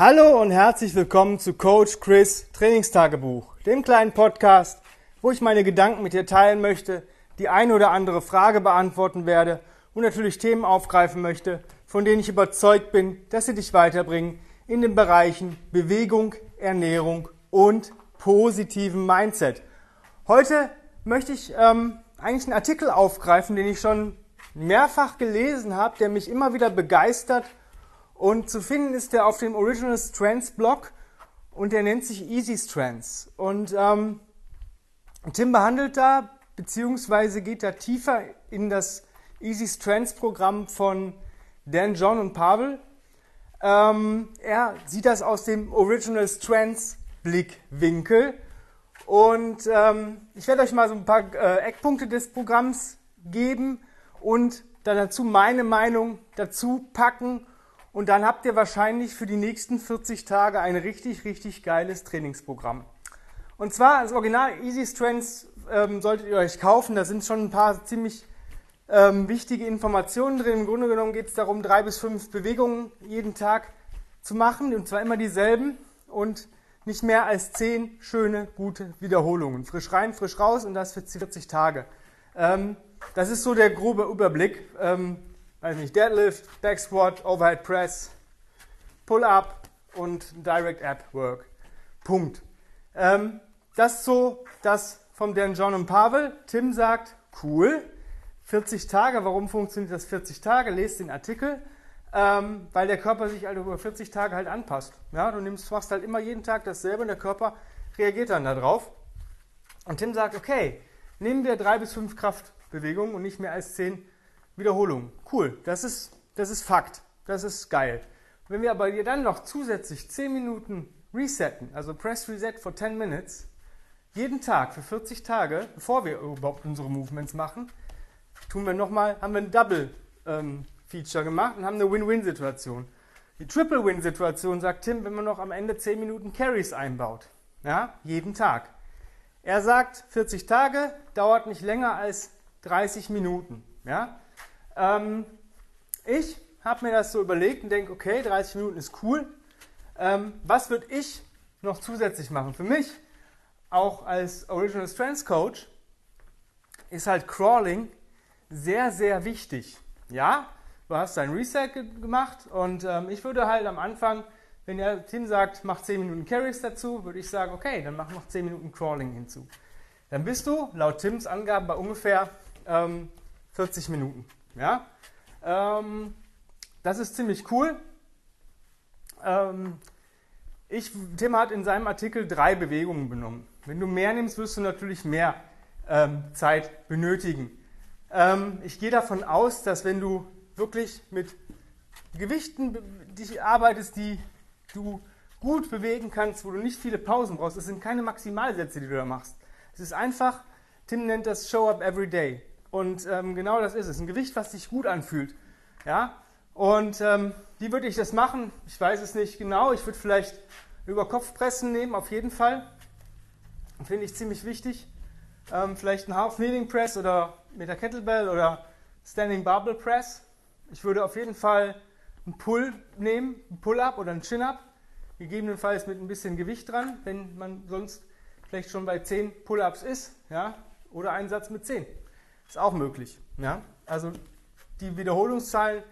Hallo und herzlich willkommen zu Coach Chris Trainingstagebuch, dem kleinen Podcast, wo ich meine Gedanken mit dir teilen möchte, die eine oder andere Frage beantworten werde und natürlich Themen aufgreifen möchte, von denen ich überzeugt bin, dass sie dich weiterbringen in den Bereichen Bewegung, Ernährung und positiven Mindset. Heute möchte ich ähm, eigentlich einen Artikel aufgreifen, den ich schon mehrfach gelesen habe, der mich immer wieder begeistert und zu finden ist der auf dem Original Strands Blog und der nennt sich Easy Strands. Und ähm, Tim behandelt da, beziehungsweise geht da tiefer in das Easy Strands Programm von Dan John und Pavel. Ähm, er sieht das aus dem Original Strands Blickwinkel. Und ähm, ich werde euch mal so ein paar äh, Eckpunkte des Programms geben und dann dazu meine Meinung dazu packen und dann habt ihr wahrscheinlich für die nächsten 40 Tage ein richtig, richtig geiles Trainingsprogramm. Und zwar das Original Easy Strengths ähm, solltet ihr euch kaufen. Da sind schon ein paar ziemlich ähm, wichtige Informationen drin. Im Grunde genommen geht es darum, drei bis fünf Bewegungen jeden Tag zu machen und zwar immer dieselben und nicht mehr als zehn schöne, gute Wiederholungen. Frisch rein, frisch raus und das für 40 Tage. Ähm, das ist so der grobe Überblick. Ähm, weiß nicht, Deadlift, Back Squat, Overhead Press, Pull-Up und Direct Ab Work. Punkt. Ähm, das ist so das vom Dan John und Pavel. Tim sagt, cool, 40 Tage, warum funktioniert das 40 Tage? Lest den Artikel, ähm, weil der Körper sich halt über 40 Tage halt anpasst. Ja, du nimmst, machst halt immer jeden Tag dasselbe und der Körper reagiert dann darauf. Und Tim sagt, okay, nehmen wir drei bis fünf Kraftbewegungen und nicht mehr als zehn Wiederholungen. Cool, das ist, das ist Fakt. Das ist geil. Wenn wir aber hier dann noch zusätzlich 10 Minuten resetten, also Press Reset for 10 Minutes, jeden Tag für 40 Tage, bevor wir überhaupt unsere Movements machen, tun wir nochmal, haben wir ein Double ähm, Feature gemacht und haben eine Win-Win-Situation. Die Triple-Win-Situation sagt Tim, wenn man noch am Ende 10 Minuten Carries einbaut. Ja, jeden Tag. Er sagt, 40 Tage dauert nicht länger als 30 Minuten. Ja? Ähm, ich habe mir das so überlegt und denke, okay, 30 Minuten ist cool. Ähm, was würde ich noch zusätzlich machen? Für mich, auch als Original Strengths Coach, ist halt Crawling sehr, sehr wichtig. Ja, du hast dein Reset ge gemacht und ähm, ich würde halt am Anfang, wenn der Tim sagt, mach 10 Minuten Carries dazu, würde ich sagen, okay, dann mach noch 10 Minuten Crawling hinzu. Dann bist du laut Tims Angaben bei ungefähr ähm, 40 Minuten. Ja? Ähm, das ist ziemlich cool. Ähm, ich, Tim hat in seinem Artikel drei Bewegungen benommen. Wenn du mehr nimmst, wirst du natürlich mehr ähm, Zeit benötigen. Ähm, ich gehe davon aus, dass wenn du wirklich mit Gewichten dich arbeitest, die du gut bewegen kannst, wo du nicht viele Pausen brauchst, das sind keine Maximalsätze, die du da machst. Es ist einfach, Tim nennt das Show Up Every Day. Und ähm, genau das ist es. Ein Gewicht, was sich gut anfühlt. Ja? Und ähm, wie würde ich das machen? Ich weiß es nicht genau. Ich würde vielleicht über Kopfpressen nehmen, auf jeden Fall. Finde ich ziemlich wichtig. Ähm, vielleicht ein Half Kneeling Press oder mit der Kettlebell oder Standing Barbell Press. Ich würde auf jeden Fall einen Pull nehmen, einen Pull-Up oder einen Chin-Up. Gegebenenfalls mit ein bisschen Gewicht dran, wenn man sonst vielleicht schon bei 10 Pull-Ups ist. Ja? Oder einen Satz mit 10. Ist auch möglich. Ja? Also die Wiederholungszahlen,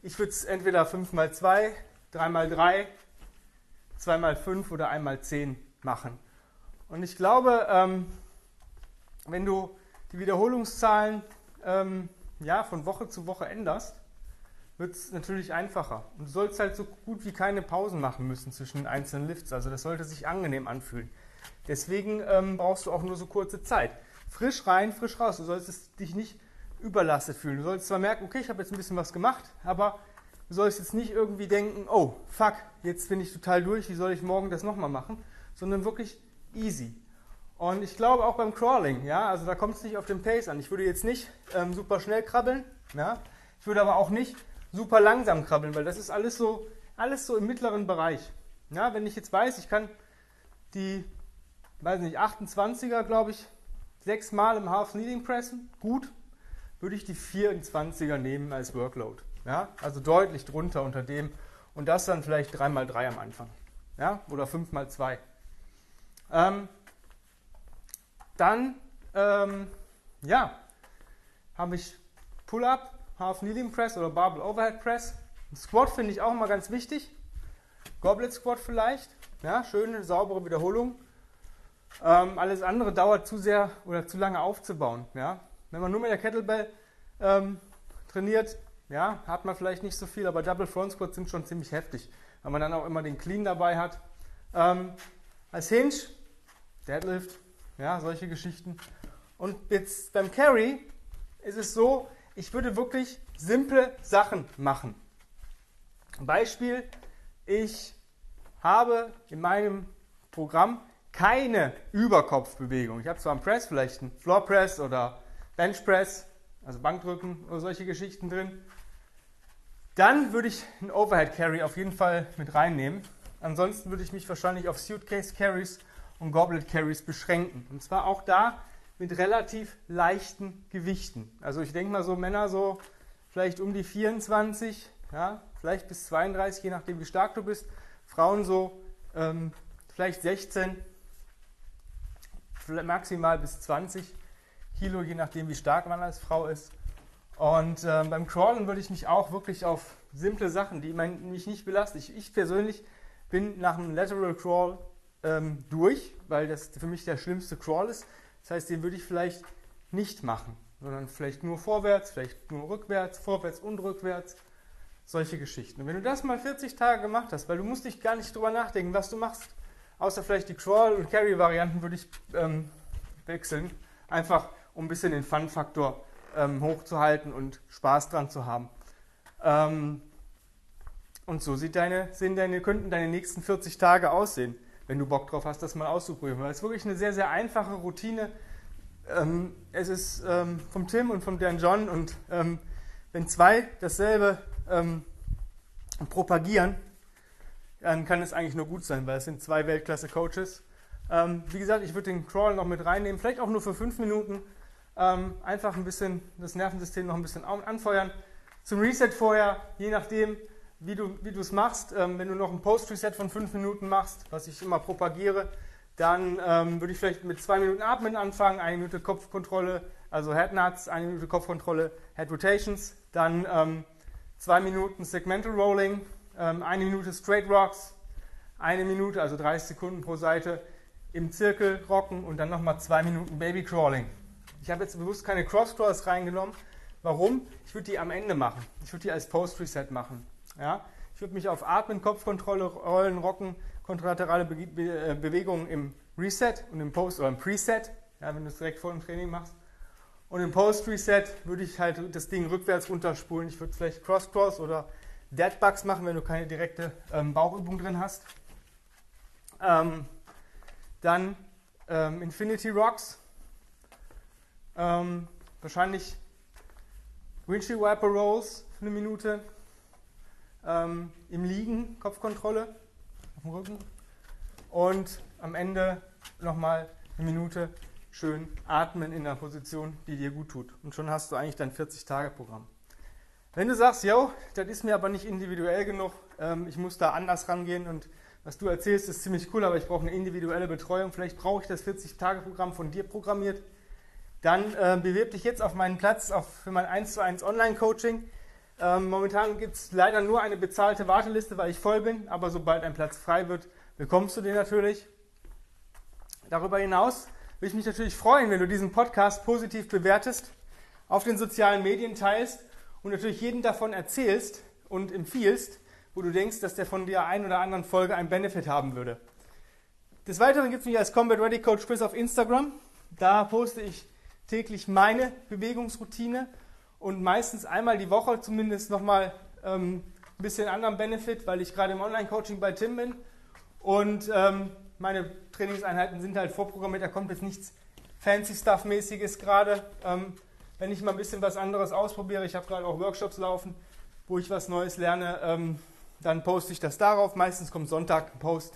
ich würde es entweder 5x2, 3x3, 2x5 oder 1x10 machen. Und ich glaube, ähm, wenn du die Wiederholungszahlen ähm, ja, von Woche zu Woche änderst, wird es natürlich einfacher. Und du sollst halt so gut wie keine Pausen machen müssen zwischen den einzelnen Lifts. Also das sollte sich angenehm anfühlen. Deswegen ähm, brauchst du auch nur so kurze Zeit frisch rein, frisch raus. Du solltest dich nicht überlastet fühlen. Du solltest zwar merken, okay, ich habe jetzt ein bisschen was gemacht, aber du sollst jetzt nicht irgendwie denken, oh, fuck, jetzt bin ich total durch, wie soll ich morgen das nochmal machen? Sondern wirklich easy. Und ich glaube auch beim Crawling, ja, also da kommt es nicht auf den Pace an. Ich würde jetzt nicht ähm, super schnell krabbeln, ja, ich würde aber auch nicht super langsam krabbeln, weil das ist alles so, alles so im mittleren Bereich. Ja, wenn ich jetzt weiß, ich kann die, weiß nicht, 28er, glaube ich, sechsmal im Half Kneeling pressen, gut, würde ich die 24er nehmen als Workload. Ja? Also deutlich drunter unter dem und das dann vielleicht 3x3 am Anfang. Ja? Oder 5x2. Ähm, dann ähm, ja, habe ich Pull-Up, Half Kneeling Press oder Barbell Overhead Press. Squat finde ich auch immer ganz wichtig. Goblet Squat vielleicht. Ja, schöne, saubere Wiederholung. Ähm, alles andere dauert zu sehr oder zu lange aufzubauen. Ja? Wenn man nur mit der Kettlebell ähm, trainiert, ja, hat man vielleicht nicht so viel, aber Double Front Squats sind schon ziemlich heftig, weil man dann auch immer den Clean dabei hat. Ähm, als Hinge, Deadlift, ja, solche Geschichten. Und jetzt beim Carry ist es so, ich würde wirklich simple Sachen machen. Beispiel, ich habe in meinem Programm keine Überkopfbewegung. Ich habe zwar am Press vielleicht einen Floor Press oder Bench Press, also Bankdrücken oder solche Geschichten drin. Dann würde ich einen Overhead Carry auf jeden Fall mit reinnehmen. Ansonsten würde ich mich wahrscheinlich auf Suitcase Carries und Goblet Carries beschränken. Und zwar auch da mit relativ leichten Gewichten. Also ich denke mal so Männer so vielleicht um die 24, ja, vielleicht bis 32, je nachdem wie stark du bist. Frauen so ähm, vielleicht 16, maximal bis 20 Kilo, je nachdem wie stark man als Frau ist. Und äh, beim Crawlen würde ich mich auch wirklich auf simple Sachen, die mich nicht belasten. Ich, ich persönlich bin nach dem Lateral Crawl ähm, durch, weil das für mich der schlimmste Crawl ist. Das heißt, den würde ich vielleicht nicht machen, sondern vielleicht nur vorwärts, vielleicht nur rückwärts, vorwärts und rückwärts. Solche Geschichten. Und wenn du das mal 40 Tage gemacht hast, weil du musst dich gar nicht drüber nachdenken, was du machst, außer vielleicht die Crawl- und Carry-Varianten würde ich ähm, wechseln. Einfach, um ein bisschen den Fun-Faktor ähm, hochzuhalten und Spaß dran zu haben. Ähm, und so sieht deine, sehen deine, könnten deine nächsten 40 Tage aussehen wenn du Bock drauf hast, das mal auszuprobieren. Weil es ist wirklich eine sehr, sehr einfache Routine. Ähm, es ist ähm, vom Tim und vom Dan John und ähm, wenn zwei dasselbe ähm, propagieren, dann kann es eigentlich nur gut sein, weil es sind zwei Weltklasse-Coaches. Ähm, wie gesagt, ich würde den Crawl noch mit reinnehmen, vielleicht auch nur für fünf Minuten. Ähm, einfach ein bisschen das Nervensystem noch ein bisschen anfeuern. Zum Reset vorher, je nachdem, wie du es machst. Ähm, wenn du noch ein Post-Reset von fünf Minuten machst, was ich immer propagiere, dann ähm, würde ich vielleicht mit zwei Minuten Atmen anfangen, eine Minute Kopfkontrolle, also Head Nuts, eine Minute Kopfkontrolle, Head Rotations, dann ähm, zwei Minuten Segmental Rolling, eine Minute Straight Rocks, eine Minute, also 30 Sekunden pro Seite im Zirkel rocken und dann nochmal zwei Minuten Baby Crawling. Ich habe jetzt bewusst keine Cross Crawls reingenommen. Warum? Ich würde die am Ende machen. Ich würde die als Post-Reset machen. Ja? Ich würde mich auf Atmen, Kopfkontrolle, Rollen, Rocken, kontralaterale Be Be äh, Bewegungen im Reset und im Post oder im Preset, ja, wenn du es direkt vor dem Training machst. Und im Post-Reset würde ich halt das Ding rückwärts runterspulen. Ich würde vielleicht Cross-Cross oder Deadbugs machen, wenn du keine direkte ähm, Bauchübung drin hast. Ähm, dann ähm, Infinity Rocks. Ähm, wahrscheinlich Windshield Wiper Rolls für eine Minute ähm, im Liegen, Kopfkontrolle auf dem Rücken und am Ende nochmal eine Minute schön atmen in der Position, die dir gut tut. Und schon hast du eigentlich dein 40-Tage-Programm. Wenn du sagst, yo, das ist mir aber nicht individuell genug, ähm, ich muss da anders rangehen und was du erzählst, ist ziemlich cool, aber ich brauche eine individuelle Betreuung, vielleicht brauche ich das 40-Tage-Programm von dir programmiert, dann äh, bewirb dich jetzt auf meinen Platz auf, für mein 1 zu 1 Online-Coaching. Ähm, momentan gibt es leider nur eine bezahlte Warteliste, weil ich voll bin, aber sobald ein Platz frei wird, bekommst du den natürlich. Darüber hinaus würde ich mich natürlich freuen, wenn du diesen Podcast positiv bewertest, auf den sozialen Medien teilst und natürlich jeden davon erzählst und empfiehlst, wo du denkst, dass der von der einen oder anderen Folge einen Benefit haben würde. Des Weiteren gibt es mich als Combat Ready Coach Chris auf Instagram. Da poste ich täglich meine Bewegungsroutine und meistens einmal die Woche zumindest nochmal ähm, ein bisschen anderen Benefit, weil ich gerade im Online-Coaching bei Tim bin und ähm, meine Trainingseinheiten sind halt vorprogrammiert, da kommt jetzt nichts fancy Stuff-mäßiges gerade. Ähm, wenn ich mal ein bisschen was anderes ausprobiere, ich habe gerade auch Workshops laufen, wo ich was Neues lerne, ähm, dann poste ich das darauf. Meistens kommt Sonntag ein Post,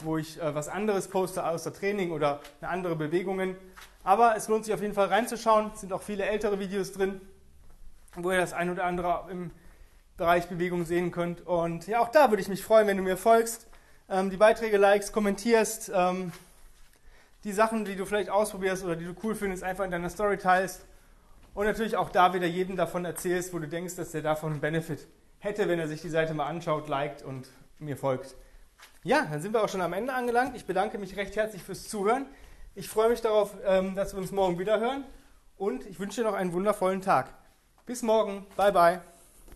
wo ich äh, was anderes poste außer Training oder eine andere Bewegungen. Aber es lohnt sich auf jeden Fall reinzuschauen. Es sind auch viele ältere Videos drin, wo ihr das ein oder andere im Bereich Bewegung sehen könnt. Und ja, auch da würde ich mich freuen, wenn du mir folgst, ähm, die Beiträge likest, kommentierst, ähm, die Sachen, die du vielleicht ausprobierst oder die du cool findest, einfach in deiner Story teilst. Und natürlich auch da wieder jedem davon erzählst, wo du denkst, dass der davon einen Benefit hätte, wenn er sich die Seite mal anschaut, liked und mir folgt. Ja, dann sind wir auch schon am Ende angelangt. Ich bedanke mich recht herzlich fürs Zuhören. Ich freue mich darauf, ähm, dass wir uns morgen wieder hören und ich wünsche dir noch einen wundervollen Tag. Bis morgen. Bye, bye.